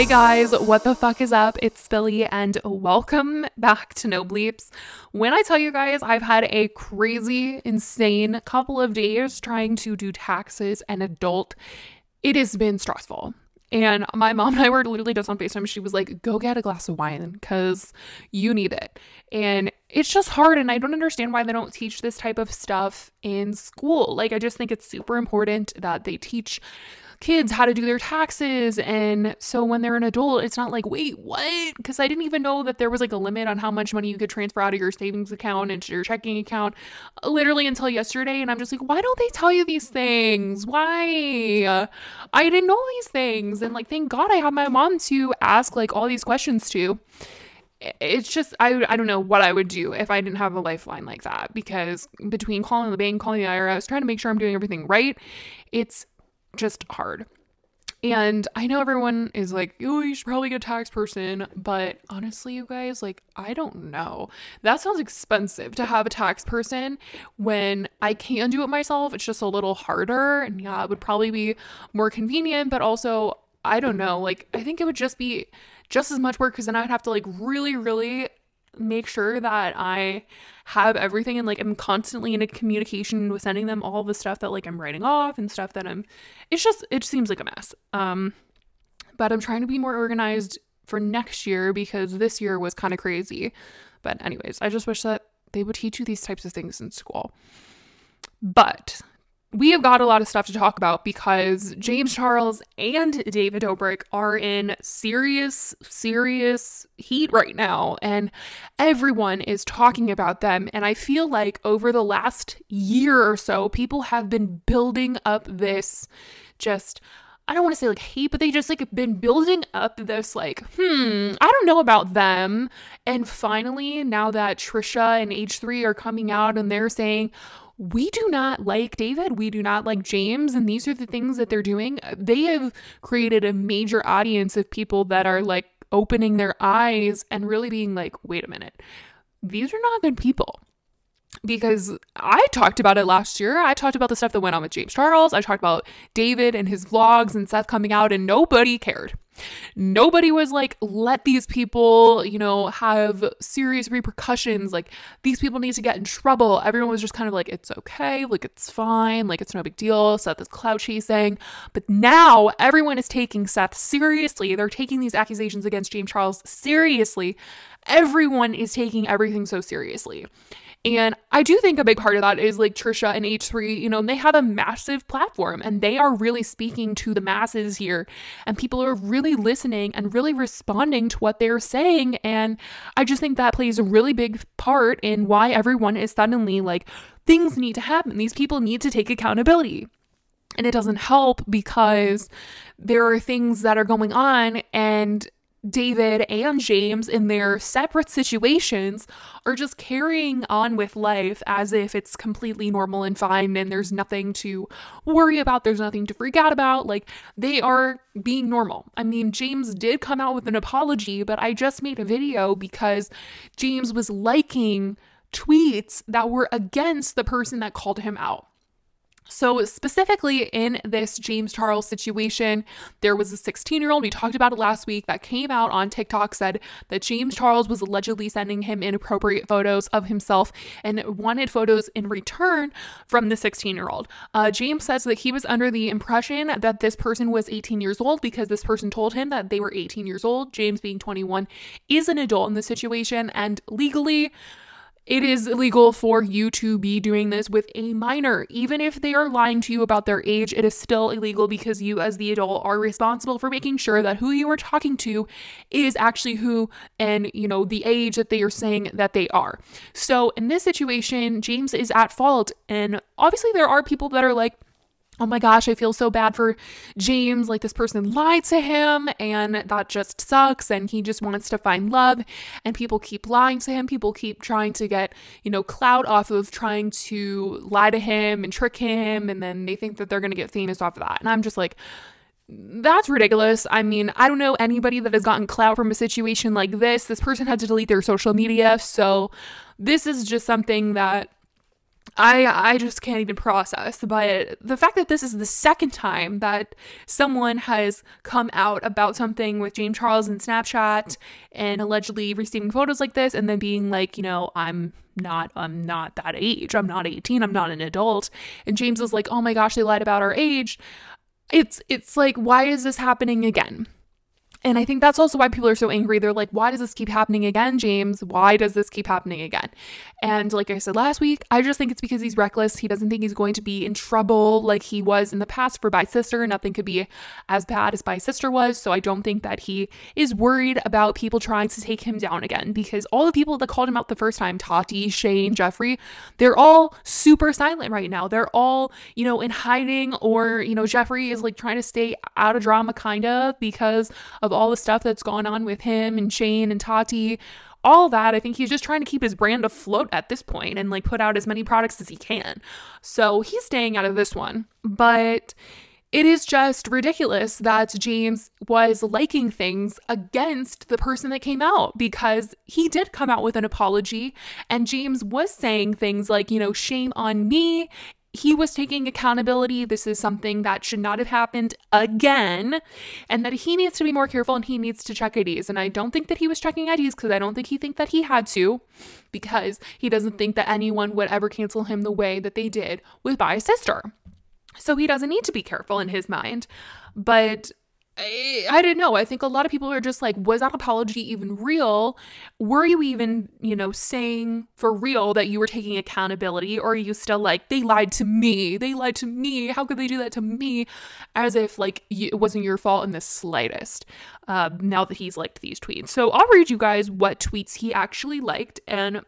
Hey guys, what the fuck is up? It's Billy and welcome back to No Bleeps. When I tell you guys I've had a crazy, insane couple of days trying to do taxes and adult, it has been stressful. And my mom and I were literally just on FaceTime. She was like, go get a glass of wine because you need it. And it's just hard. And I don't understand why they don't teach this type of stuff in school. Like, I just think it's super important that they teach kids how to do their taxes. And so when they're an adult, it's not like, wait, what? Because I didn't even know that there was like a limit on how much money you could transfer out of your savings account into your checking account uh, literally until yesterday. And I'm just like, why don't they tell you these things? Why? I didn't know these things. And like, thank God I have my mom to ask like all these questions to it's just I I don't know what I would do if I didn't have a lifeline like that because between calling the bank, calling the IRS, trying to make sure I'm doing everything right, it's just hard. And I know everyone is like, oh, you should probably get a tax person. But honestly, you guys, like, I don't know. That sounds expensive to have a tax person when I can do it myself. It's just a little harder. And yeah, it would probably be more convenient. But also, I don't know. Like, I think it would just be just as much work because then I'd have to like really, really make sure that I have everything and like I'm constantly in a communication with sending them all the stuff that like I'm writing off and stuff that I'm it's just it seems like a mess. Um but I'm trying to be more organized for next year because this year was kind of crazy. But anyways, I just wish that they would teach you these types of things in school. But we have got a lot of stuff to talk about because James Charles and David Dobrik are in serious, serious heat right now, and everyone is talking about them. And I feel like over the last year or so, people have been building up this just. I don't want to say like hate, but they just like been building up this like, hmm, I don't know about them. And finally, now that Trisha and H3 are coming out and they're saying, we do not like David. We do not like James. And these are the things that they're doing. They have created a major audience of people that are like opening their eyes and really being like, wait a minute, these are not good people because I talked about it last year. I talked about the stuff that went on with James Charles. I talked about David and his vlogs and Seth coming out, and nobody cared. Nobody was like, let these people, you know, have serious repercussions. Like, these people need to get in trouble. Everyone was just kind of like, it's okay. Like, it's fine. Like, it's no big deal. Seth is clout chasing. But now everyone is taking Seth seriously. They're taking these accusations against James Charles seriously. Everyone is taking everything so seriously. And I do think a big part of that is like Trisha and H3, you know, they have a massive platform and they are really speaking to the masses here. And people are really listening and really responding to what they're saying. And I just think that plays a really big part in why everyone is suddenly like, things need to happen. These people need to take accountability. And it doesn't help because there are things that are going on and David and James in their separate situations are just carrying on with life as if it's completely normal and fine and there's nothing to worry about, there's nothing to freak out about. Like they are being normal. I mean, James did come out with an apology, but I just made a video because James was liking tweets that were against the person that called him out. So, specifically in this James Charles situation, there was a 16 year old, we talked about it last week, that came out on TikTok, said that James Charles was allegedly sending him inappropriate photos of himself and wanted photos in return from the 16 year old. Uh, James says that he was under the impression that this person was 18 years old because this person told him that they were 18 years old. James, being 21, is an adult in the situation, and legally, it is illegal for you to be doing this with a minor. Even if they are lying to you about their age, it is still illegal because you, as the adult, are responsible for making sure that who you are talking to is actually who and, you know, the age that they are saying that they are. So in this situation, James is at fault. And obviously, there are people that are like, oh my gosh, I feel so bad for James. Like this person lied to him and that just sucks. And he just wants to find love. And people keep lying to him. People keep trying to get, you know, clout off of trying to lie to him and trick him. And then they think that they're going to get famous off of that. And I'm just like, that's ridiculous. I mean, I don't know anybody that has gotten clout from a situation like this. This person had to delete their social media. So this is just something that I I just can't even process. But the fact that this is the second time that someone has come out about something with James Charles and Snapchat and allegedly receiving photos like this and then being like, you know, I'm not I'm not that age. I'm not 18. I'm not an adult. And James is like, "Oh my gosh, they lied about our age." It's it's like why is this happening again? And I think that's also why people are so angry. They're like, why does this keep happening again, James? Why does this keep happening again? And like I said last week, I just think it's because he's reckless. He doesn't think he's going to be in trouble like he was in the past for Bye Sister. Nothing could be as bad as Bye Sister was. So I don't think that he is worried about people trying to take him down again because all the people that called him out the first time, Tati, Shane, Jeffrey they're all super silent right now. They're all, you know, in hiding or, you know, Jeffrey is like trying to stay out of drama kind of because of all the stuff that's gone on with him and Shane and Tati, all that. I think he's just trying to keep his brand afloat at this point and like put out as many products as he can. So he's staying out of this one. But it is just ridiculous that James was liking things against the person that came out because he did come out with an apology and James was saying things like, you know, shame on me he was taking accountability. This is something that should not have happened again, and that he needs to be more careful and he needs to check IDs. And I don't think that he was checking IDs because I don't think he think that he had to, because he doesn't think that anyone would ever cancel him the way that they did with bye sister. So he doesn't need to be careful in his mind. But I, I didn't know. I think a lot of people are just like, was that apology even real? Were you even, you know, saying for real that you were taking accountability? Or are you still like, they lied to me? They lied to me. How could they do that to me? As if like it wasn't your fault in the slightest. Uh, now that he's liked these tweets. So I'll read you guys what tweets he actually liked. And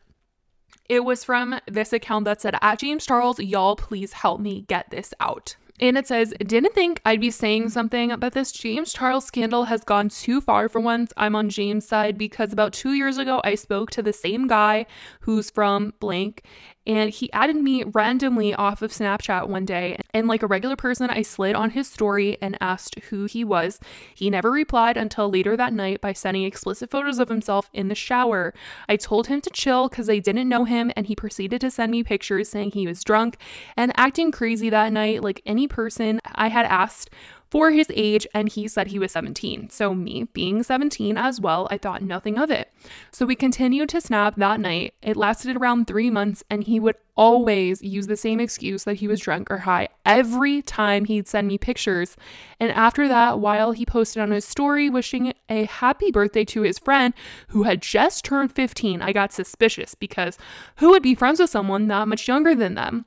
it was from this account that said, at James Charles, y'all please help me get this out. And it says, Didn't think I'd be saying something, but this James Charles scandal has gone too far for once. I'm on James' side because about two years ago, I spoke to the same guy who's from blank, and he added me randomly off of Snapchat one day. And like a regular person, I slid on his story and asked who he was. He never replied until later that night by sending explicit photos of himself in the shower. I told him to chill because I didn't know him, and he proceeded to send me pictures saying he was drunk and acting crazy that night, like any person I had asked for his age, and he said he was 17. So, me being 17 as well, I thought nothing of it. So, we continued to snap that night. It lasted around three months, and he would always use the same excuse that he was drunk or high every time he'd send me pictures. And after that, while he posted on his story wishing a happy birthday to his friend who had just turned 15, I got suspicious because who would be friends with someone that much younger than them?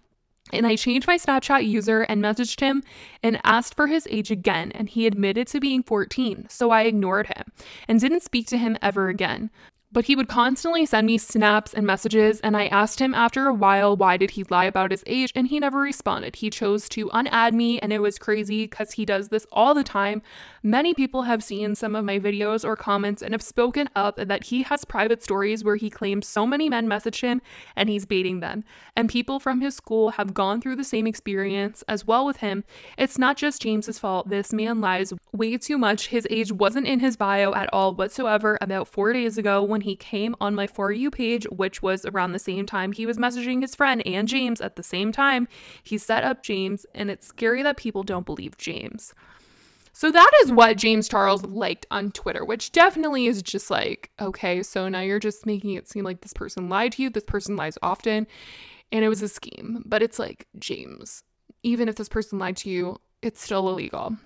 And I changed my Snapchat user and messaged him and asked for his age again, and he admitted to being 14, so I ignored him and didn't speak to him ever again but he would constantly send me snaps and messages and I asked him after a while why did he lie about his age and he never responded. He chose to unadd me and it was crazy cuz he does this all the time. Many people have seen some of my videos or comments and have spoken up that he has private stories where he claims so many men message him and he's baiting them. And people from his school have gone through the same experience as well with him. It's not just James's fault. This man lies way too much. His age wasn't in his bio at all whatsoever about 4 days ago when he came on my For You page, which was around the same time he was messaging his friend and James at the same time. He set up James, and it's scary that people don't believe James. So that is what James Charles liked on Twitter, which definitely is just like, okay, so now you're just making it seem like this person lied to you. This person lies often, and it was a scheme. But it's like, James, even if this person lied to you, it's still illegal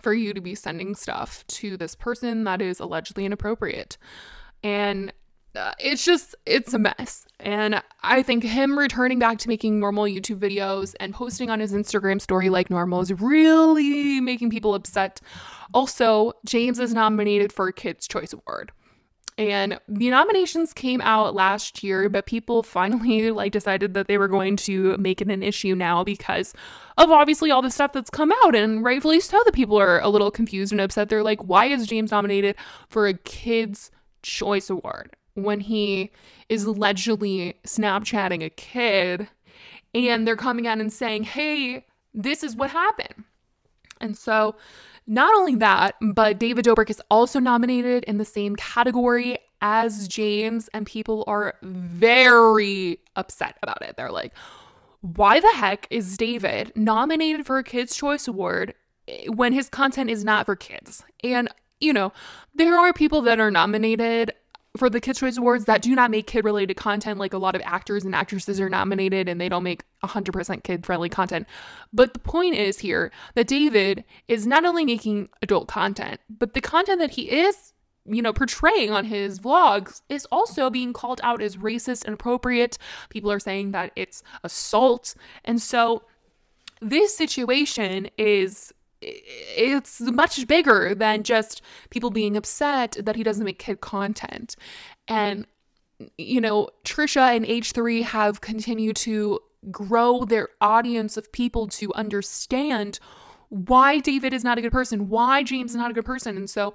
for you to be sending stuff to this person that is allegedly inappropriate and uh, it's just it's a mess. And i think him returning back to making normal youtube videos and posting on his instagram story like normal is really making people upset. Also james is nominated for a kids choice award. And the nominations came out last year but people finally like decided that they were going to make it an issue now because of obviously all the stuff that's come out. And rightfully so the people are a little confused and upset. They're like why is james nominated for a kids Choice Award when he is allegedly Snapchatting a kid and they're coming out and saying, hey, this is what happened. And so, not only that, but David Dobrik is also nominated in the same category as James, and people are very upset about it. They're like, why the heck is David nominated for a Kids' Choice Award when his content is not for kids? And, you know, there are people that are nominated for the Kids' Choice Awards that do not make kid related content, like a lot of actors and actresses are nominated and they don't make 100% kid friendly content. But the point is here that David is not only making adult content, but the content that he is you know, portraying on his vlogs is also being called out as racist and appropriate. People are saying that it's assault. And so this situation is it's much bigger than just people being upset that he doesn't make kid content. And, you know, Trisha and H3 have continued to grow their audience of people to understand why David is not a good person, why James is not a good person. And so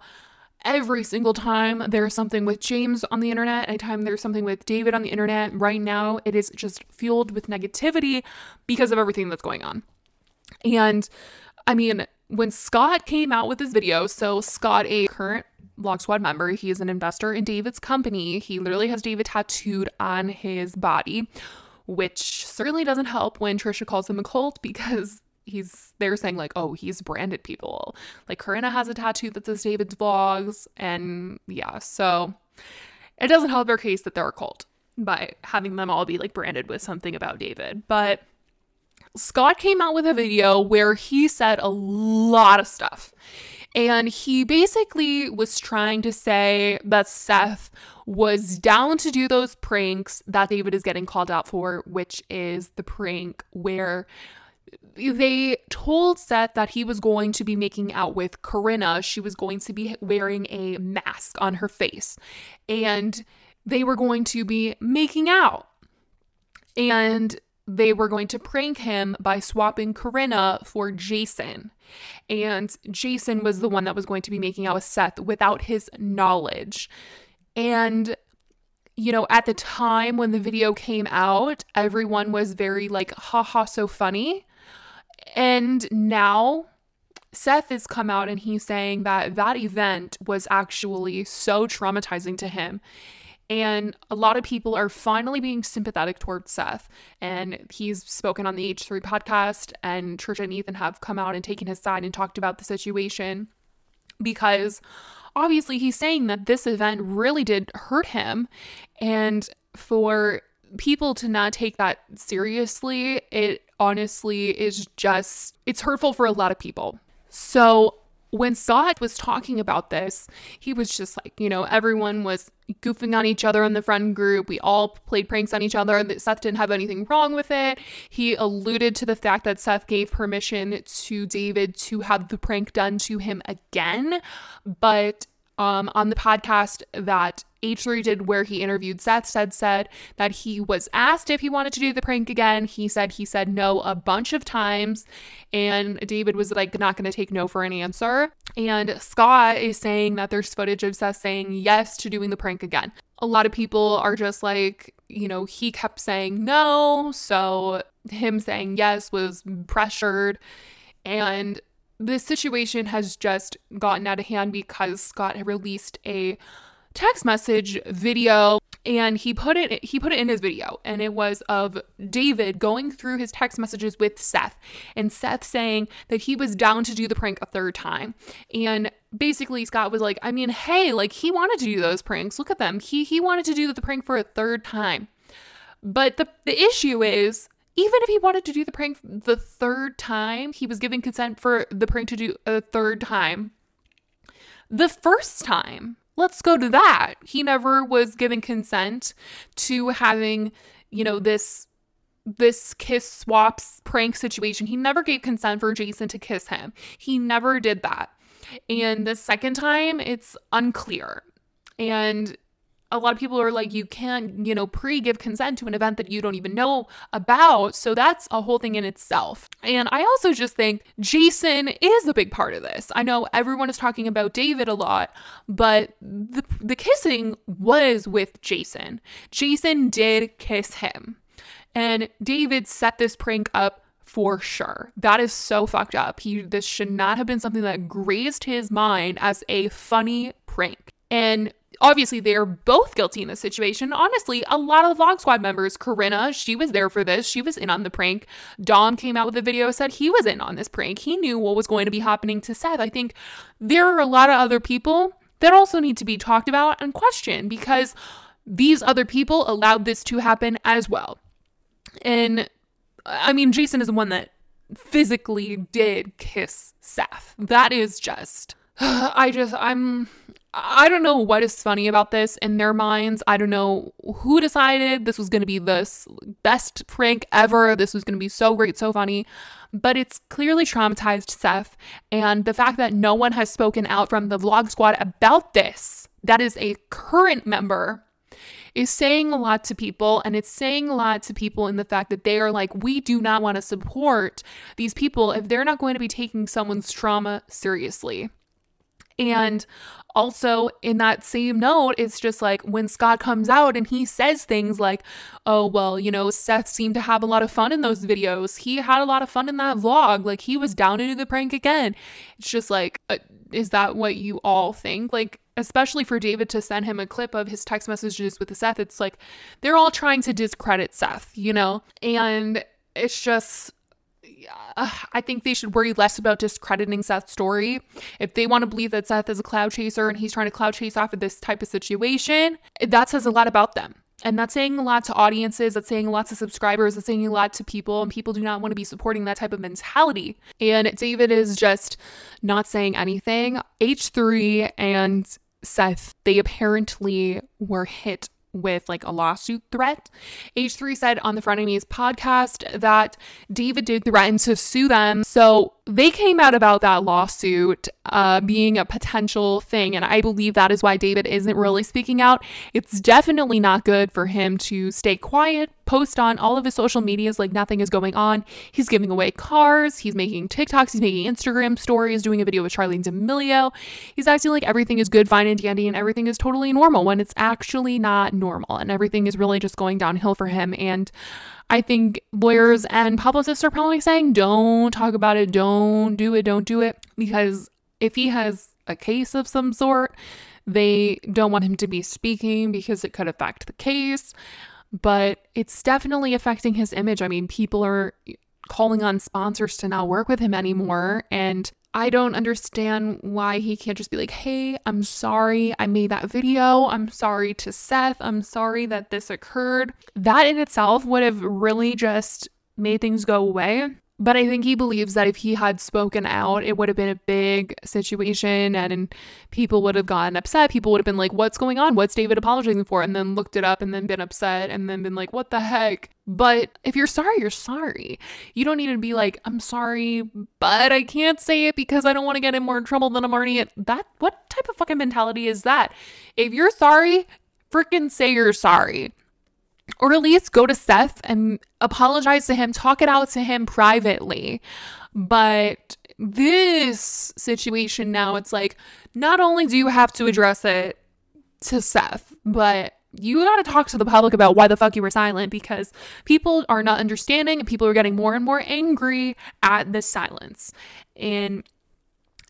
every single time there's something with James on the internet, anytime there's something with David on the internet, right now it is just fueled with negativity because of everything that's going on. And I mean, when Scott came out with his video, so Scott, a current Vlog Squad member, he is an investor in David's company. He literally has David tattooed on his body, which certainly doesn't help when Trisha calls him a cult because he's they're saying like, oh, he's branded people. Like Corinna has a tattoo that says David's vlogs, and yeah, so it doesn't help their case that they're a cult by having them all be like branded with something about David. But Scott came out with a video where he said a lot of stuff. And he basically was trying to say that Seth was down to do those pranks that David is getting called out for, which is the prank where they told Seth that he was going to be making out with Corinna. She was going to be wearing a mask on her face. And they were going to be making out. And they were going to prank him by swapping Corinna for Jason. And Jason was the one that was going to be making out with Seth without his knowledge. And, you know, at the time when the video came out, everyone was very like, haha, so funny. And now Seth has come out and he's saying that that event was actually so traumatizing to him and a lot of people are finally being sympathetic towards Seth. And he's spoken on the H3 podcast, and Trisha and Ethan have come out and taken his side and talked about the situation because obviously he's saying that this event really did hurt him. And for people to not take that seriously, it honestly is just, it's hurtful for a lot of people. So when Scott was talking about this, he was just like, you know, everyone was goofing on each other in the friend group. We all played pranks on each other. And Seth didn't have anything wrong with it. He alluded to the fact that Seth gave permission to David to have the prank done to him again. But um, on the podcast that H3 did where he interviewed Seth said said that he was asked if he wanted to do the prank again. He said he said no a bunch of times and David was like not going to take no for an answer. And Scott is saying that there's footage of Seth saying yes to doing the prank again. A lot of people are just like, you know, he kept saying no, so him saying yes was pressured and this situation has just gotten out of hand because Scott had released a text message video and he put it he put it in his video and it was of David going through his text messages with Seth and Seth saying that he was down to do the prank a third time. And basically Scott was like I mean hey like he wanted to do those pranks. Look at them. He he wanted to do the prank for a third time. But the the issue is even if he wanted to do the prank the third time, he was giving consent for the prank to do a third time. The first time, let's go to that. He never was given consent to having, you know, this this kiss swaps prank situation. He never gave consent for Jason to kiss him. He never did that. And the second time, it's unclear. And a lot of people are like, you can't, you know, pre give consent to an event that you don't even know about. So that's a whole thing in itself. And I also just think Jason is a big part of this. I know everyone is talking about David a lot, but the, the kissing was with Jason. Jason did kiss him. And David set this prank up for sure. That is so fucked up. He this should not have been something that grazed his mind as a funny prank. And obviously they are both guilty in this situation. Honestly, a lot of the Vlog Squad members, Corinna, she was there for this. She was in on the prank. Dom came out with a video, said he was in on this prank. He knew what was going to be happening to Seth. I think there are a lot of other people that also need to be talked about and questioned because these other people allowed this to happen as well. And I mean, Jason is the one that physically did kiss Seth. That is just I just I'm I don't know what is funny about this in their minds. I don't know who decided this was going to be the best prank ever. This was going to be so great, so funny. But it's clearly traumatized Seth. And the fact that no one has spoken out from the vlog squad about this, that is a current member, is saying a lot to people. And it's saying a lot to people in the fact that they are like, we do not want to support these people if they're not going to be taking someone's trauma seriously. And also, in that same note, it's just like when Scott comes out and he says things like, oh, well, you know, Seth seemed to have a lot of fun in those videos. He had a lot of fun in that vlog. Like, he was down to do the prank again. It's just like, uh, is that what you all think? Like, especially for David to send him a clip of his text messages with Seth, it's like they're all trying to discredit Seth, you know? And it's just uh, I think they should worry less about discrediting Seth's story. If they want to believe that Seth is a clout chaser and he's trying to clout chase off of this type of situation, that says a lot about them. And that's saying a lot to audiences, that's saying a lot to subscribers, that's saying a lot to people, and people do not want to be supporting that type of mentality. And David is just not saying anything. H3 and Seth, they apparently were hit with like a lawsuit threat. H3 said on the Frenemies podcast that David did threaten to sue them. So they came out about that lawsuit uh, being a potential thing. And I believe that is why David isn't really speaking out. It's definitely not good for him to stay quiet, post on all of his social medias like nothing is going on. He's giving away cars, he's making TikToks, he's making Instagram stories, doing a video with Charli D'Amelio. He's acting like everything is good, fine, and dandy, and everything is totally normal when it's actually not normal. And everything is really just going downhill for him. And I think lawyers and publicists are probably saying, don't talk about it, don't do it, don't do it. Because if he has a case of some sort, they don't want him to be speaking because it could affect the case. But it's definitely affecting his image. I mean, people are calling on sponsors to not work with him anymore. And I don't understand why he can't just be like, hey, I'm sorry I made that video. I'm sorry to Seth. I'm sorry that this occurred. That in itself would have really just made things go away. But I think he believes that if he had spoken out, it would have been a big situation and people would have gotten upset. People would have been like, What's going on? What's David apologizing for? And then looked it up and then been upset and then been like, What the heck? But if you're sorry, you're sorry. You don't need to be like, I'm sorry, but I can't say it because I don't want to get in more trouble than I'm already in. That, what type of fucking mentality is that? If you're sorry, freaking say you're sorry or at least go to Seth and apologize to him, talk it out to him privately. But this situation now, it's like not only do you have to address it to Seth, but you got to talk to the public about why the fuck you were silent because people are not understanding and people are getting more and more angry at this silence. And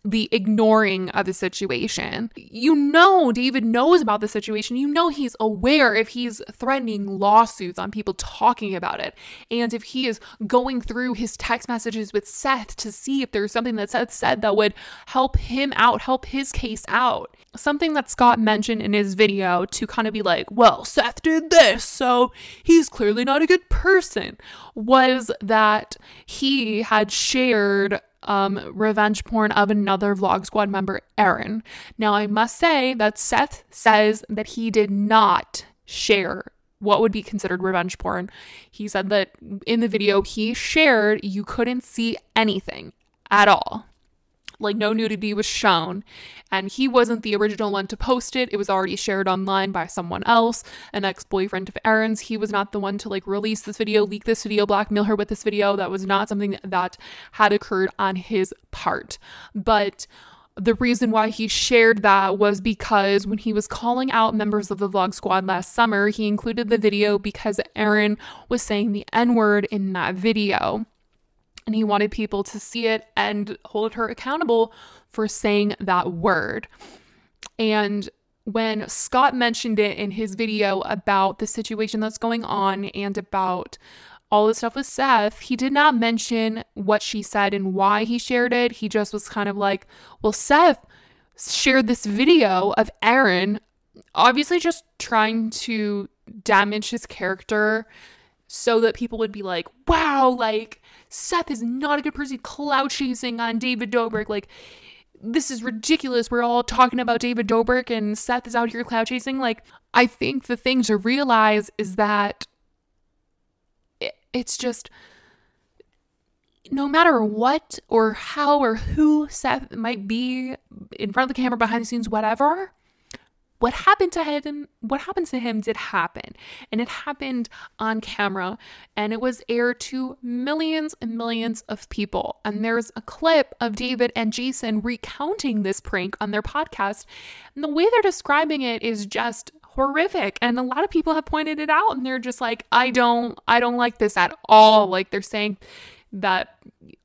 the ignoring of the situation. You know, David knows about the situation. You know, he's aware if he's threatening lawsuits on people talking about it. And if he is going through his text messages with Seth to see if there's something that Seth said that would help him out, help his case out. Something that Scott mentioned in his video to kind of be like, well, Seth did this, so he's clearly not a good person, was that he had shared um, revenge porn of another Vlog Squad member, Aaron. Now, I must say that Seth says that he did not share what would be considered revenge porn. He said that in the video he shared, you couldn't see anything at all like no nudity was shown. And he wasn't the original one to post it. It was already shared online by someone else an ex-boyfriend of aaron's. He was not the one to like release this video leak this video blackmail her with this video. That was not something that had occurred on his part. But the reason why he shared that was because when he was calling out members of the vlog squad last summer, he included the video because Aaron was saying the N word in that video and he wanted people to see it and hold her accountable for saying that word. And when Scott mentioned it in his video about the situation that's going on and about all the stuff with Seth, he did not mention what she said and why he shared it. He just was kind of like, well, Seth shared this video of Aaron, obviously just trying to damage his character so that people would be like, wow, like Seth is not a good person clout chasing on David Dobrik. Like, this is ridiculous. We're all talking about David Dobrik and Seth is out here clout chasing. Like, I think the thing to realize is that it's just no matter what or how or who Seth might be in front of the camera, behind the scenes, whatever, what happened to him what happened to him did happen. And it happened on camera and it was aired to millions and millions of people. And there's a clip of david and jason recounting this prank on their podcast. And the way they're describing it is just horrific. And a lot of people have pointed it out and they're just like i don't i don't like this at all. Like they're saying that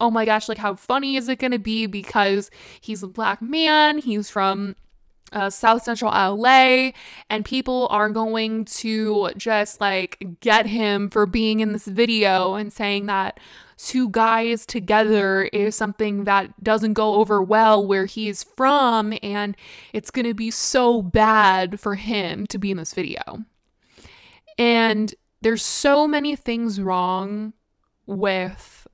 oh my gosh like how funny is it going to be because he's a black man he's from uh, South Central LA, and people are going to just like get him for being in this video and saying that two guys together is something that doesn't go over well where he's from, and it's going to be so bad for him to be in this video. And there's so many things wrong with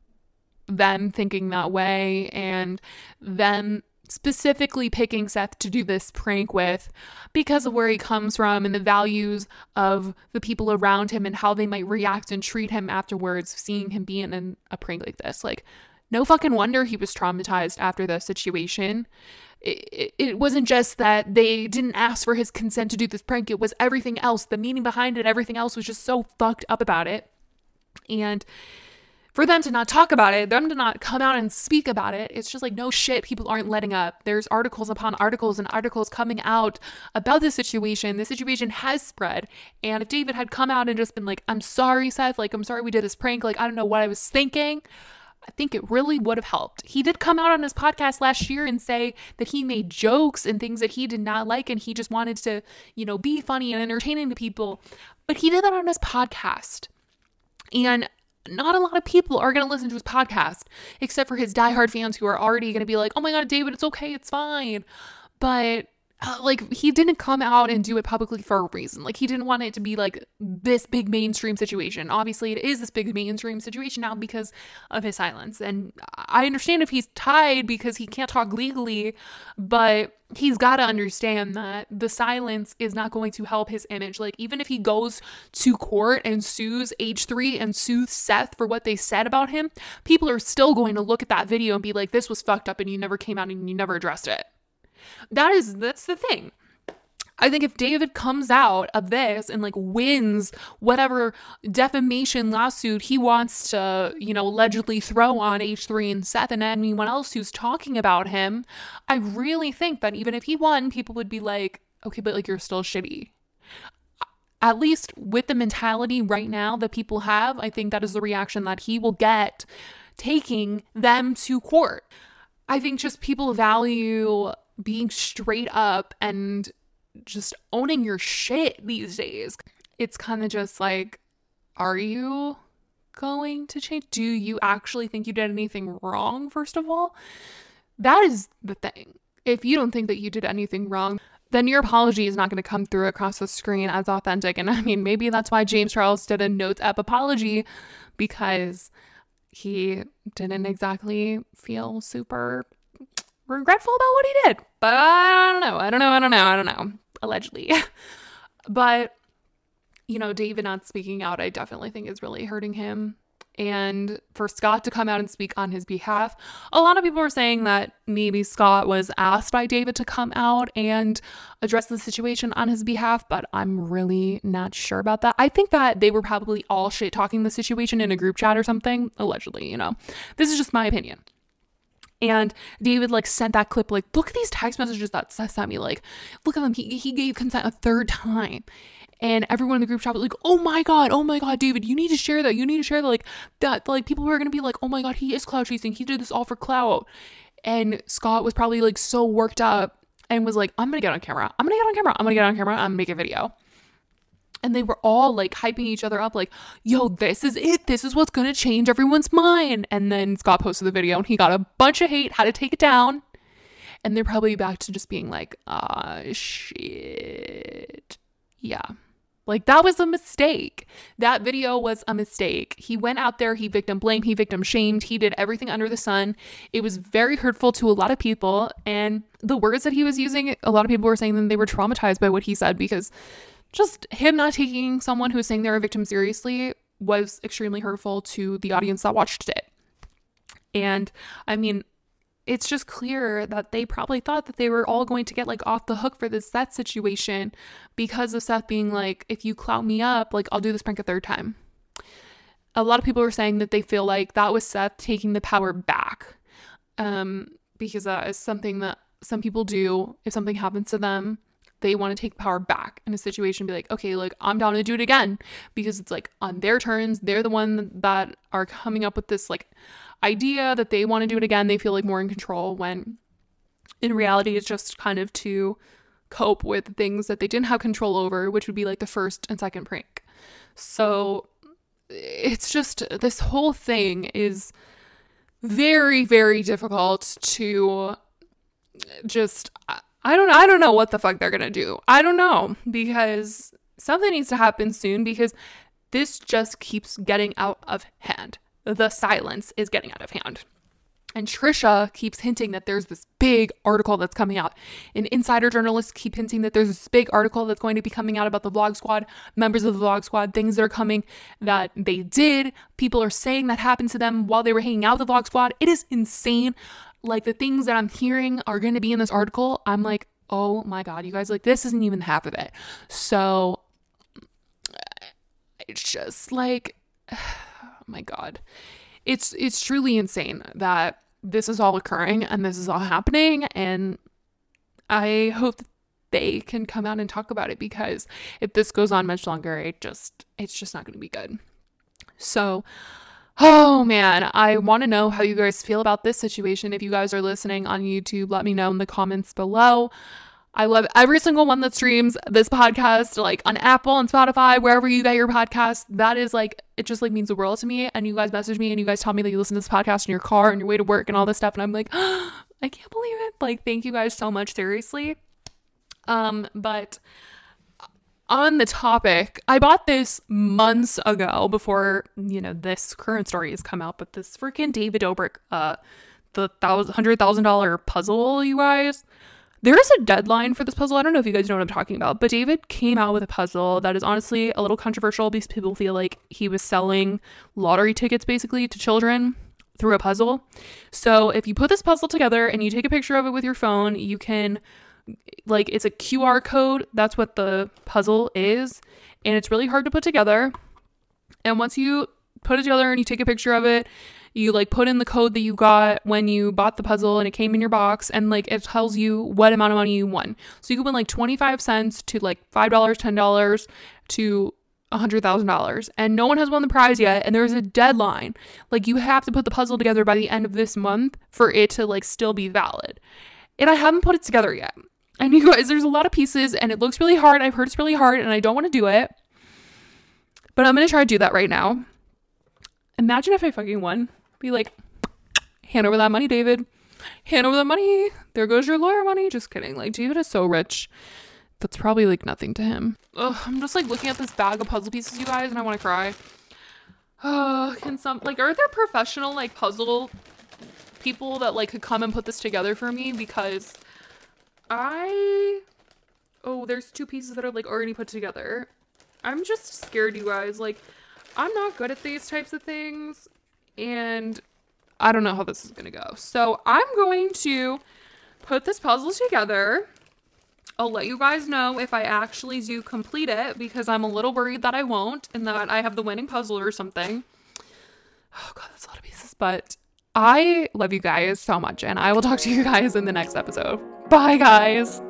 them thinking that way and them specifically picking Seth to do this prank with because of where he comes from and the values of the people around him and how they might react and treat him afterwards, seeing him be in a prank like this. Like, no fucking wonder he was traumatized after the situation. It, it, wasn't just that they didn't ask for his consent to do this prank, it was everything else. The meaning behind it, everything else was just so fucked up about it. And for them to not talk about it, them to not come out and speak about it, it's just like, no shit, people aren't letting up. There's articles upon articles and articles coming out about this situation. The situation has spread. And if David had come out and just been like, I'm sorry, Seth, like, I'm sorry we did this prank, like, I don't know what I was thinking. I think it really would have helped. He did come out on his podcast last year and say that he made jokes and things that he did not like and he just wanted to, you know, be funny and entertaining to people. But he did that on his podcast. And not a lot of people are going to listen to his podcast, except for his diehard fans who are already going to be like, oh my God, David, it's okay, it's fine. But uh, like he didn't come out and do it publicly for a reason. Like he didn't want it to be like this big mainstream situation. Obviously, it is this big mainstream situation now because of his silence. And I understand if he's tied because he can't talk legally, but he's got to understand that the silence is not going to help his image. Like even if he goes to court and sues H3 and sues Seth for what they said about him, people are still going to look at that video and be like this was fucked up and you never came out and you never addressed it. That is that's the thing. I think if David comes out of this and like wins whatever defamation lawsuit he wants to, you know, allegedly throw on H3 and Seth and anyone else who's talking about him, I really think that even if he won, people would be like, okay, but like you're still shitty. At least with the mentality right now that people have, I think that is the reaction that he will get taking them to court. I think just people value being straight up and just owning your shit these days. It's kind of just like, are you going to change? Do you actually think you did anything wrong, first of all? That is the thing. If you don't think that you did anything wrong, then your apology is not going to come through across the screen as authentic. And I mean, maybe that's why James Charles did a notes app apology because he didn't exactly feel super regretful about what he did. But I don't know. I don't know. I don't know. I don't know. Allegedly. but, you know, David not speaking out, I definitely think is really hurting him. And for Scott to come out and speak on his behalf, a lot of people were saying that maybe Scott was asked by David to come out and address the situation on his behalf, but I'm really not sure about that. I think that they were probably all shit talking the situation in a group chat or something, allegedly, you know. This is just my opinion. And David like sent that clip, like, look at these text messages that Seth sent me. Like, look at them. He, he gave consent a third time. And everyone in the group chat was like, oh my God, oh my God, David, you need to share that. You need to share that. Like, that, like, people were going to be like, oh my God, he is clout chasing. He did this all for clout. And Scott was probably like so worked up and was like, I'm gonna get on camera. I'm gonna get on camera. I'm gonna get on camera. I'm gonna make a video. And they were all like hyping each other up, like, yo, this is it. This is what's gonna change everyone's mind. And then Scott posted the video and he got a bunch of hate, had to take it down. And they're probably back to just being like, ah, shit. Yeah. Like that was a mistake. That video was a mistake. He went out there, he victim blamed, he victim shamed, he did everything under the sun. It was very hurtful to a lot of people. And the words that he was using, a lot of people were saying that they were traumatized by what he said because just him not taking someone who's saying they're a victim seriously was extremely hurtful to the audience that watched it. And I mean, it's just clear that they probably thought that they were all going to get like off the hook for this Seth situation because of Seth being like, if you clout me up, like I'll do this prank a third time. A lot of people were saying that they feel like that was Seth taking the power back. Um, because that is something that some people do if something happens to them they want to take power back in a situation and be like okay like i'm down to do it again because it's like on their terms they're the one that are coming up with this like idea that they want to do it again. They feel like more in control when in reality it's just kind of to cope with things that they didn't have control over, which would be like the first and second prank. So it's just this whole thing is very very difficult to just uh, I don't I don't know what the fuck they're going to do. I don't know because something needs to happen soon because this just keeps getting out of hand the silence is getting out of hand. And Trisha keeps hinting that there's this big article that's coming out. And insider journalists keep hinting that there's this big article that's going to be coming out about the Vlog Squad, members of the Vlog Squad, things that are coming that they did. People are saying that happened to them while they were hanging out with the Vlog Squad. It is insane. Like the things that I'm hearing are going to be in this article. I'm like, oh my God, you guys, like this isn't even half of it. So it's just like. oh my god. It's it's truly insane that this is all occurring and this is all happening and I hope they can come out and talk about it because if this goes on much longer, it just it's just not going to be good. So, oh man, I want to know how you guys feel about this situation. If you guys are listening on YouTube, let me know in the comments below. I love every single one that streams this podcast, like on Apple and Spotify, wherever you get your podcast. That is like, it just like means the world to me. And you guys message me and you guys tell me that you listen to this podcast in your car and your way to work and all this stuff. And I'm like, oh, I can't believe it. Like, thank you guys so much. Seriously. Um, but on the topic, I bought this months ago before, you know, this current story has come out, but this freaking David Dobrik, uh, the thousand hundred thousand dollar puzzle, you guys. There is a deadline for this puzzle. I don't know if you guys know what I'm talking about, but David came out with a puzzle that is honestly a little controversial because people feel like he was selling lottery tickets basically to children through a puzzle. So if you put this puzzle together and you take a picture of it with your phone, you can like it's a QR code. That's what the puzzle is, and it's really hard to put together. And once you put it together and you take a picture of it, you like put in the code that you got when you bought the puzzle and it came in your box and like it tells you what amount of money you won. So you can win like 25 cents to like $5, $10 to $100,000 and no one has won the prize yet and there's a deadline. Like you have to put the puzzle together by the end of this month for it to like still be valid. And I haven't put it together yet. And you guys, there's a lot of pieces and it looks really hard. I've heard it's really hard and I don't want to do it. But I'm going to try to do that right now. Imagine if I fucking won. Be like, hand over that money, David. Hand over the money. There goes your lawyer money. Just kidding. Like, David is so rich. That's probably like nothing to him. Ugh, I'm just like looking at this bag of puzzle pieces, you guys, and I want to cry. Can some like are there professional like puzzle people that like could come and put this together for me? Because I oh, there's two pieces that are like already put together. I'm just scared, you guys. Like, I'm not good at these types of things and I don't know how this is going to go. So I'm going to put this puzzle together. I'll let you guys know if I actually do complete it because I'm a little worried that I won't and that I have the winning puzzle or something. Oh god, that's a lot of pieces. But I love you guys so much and I will talk to you guys in the next episode. Bye guys.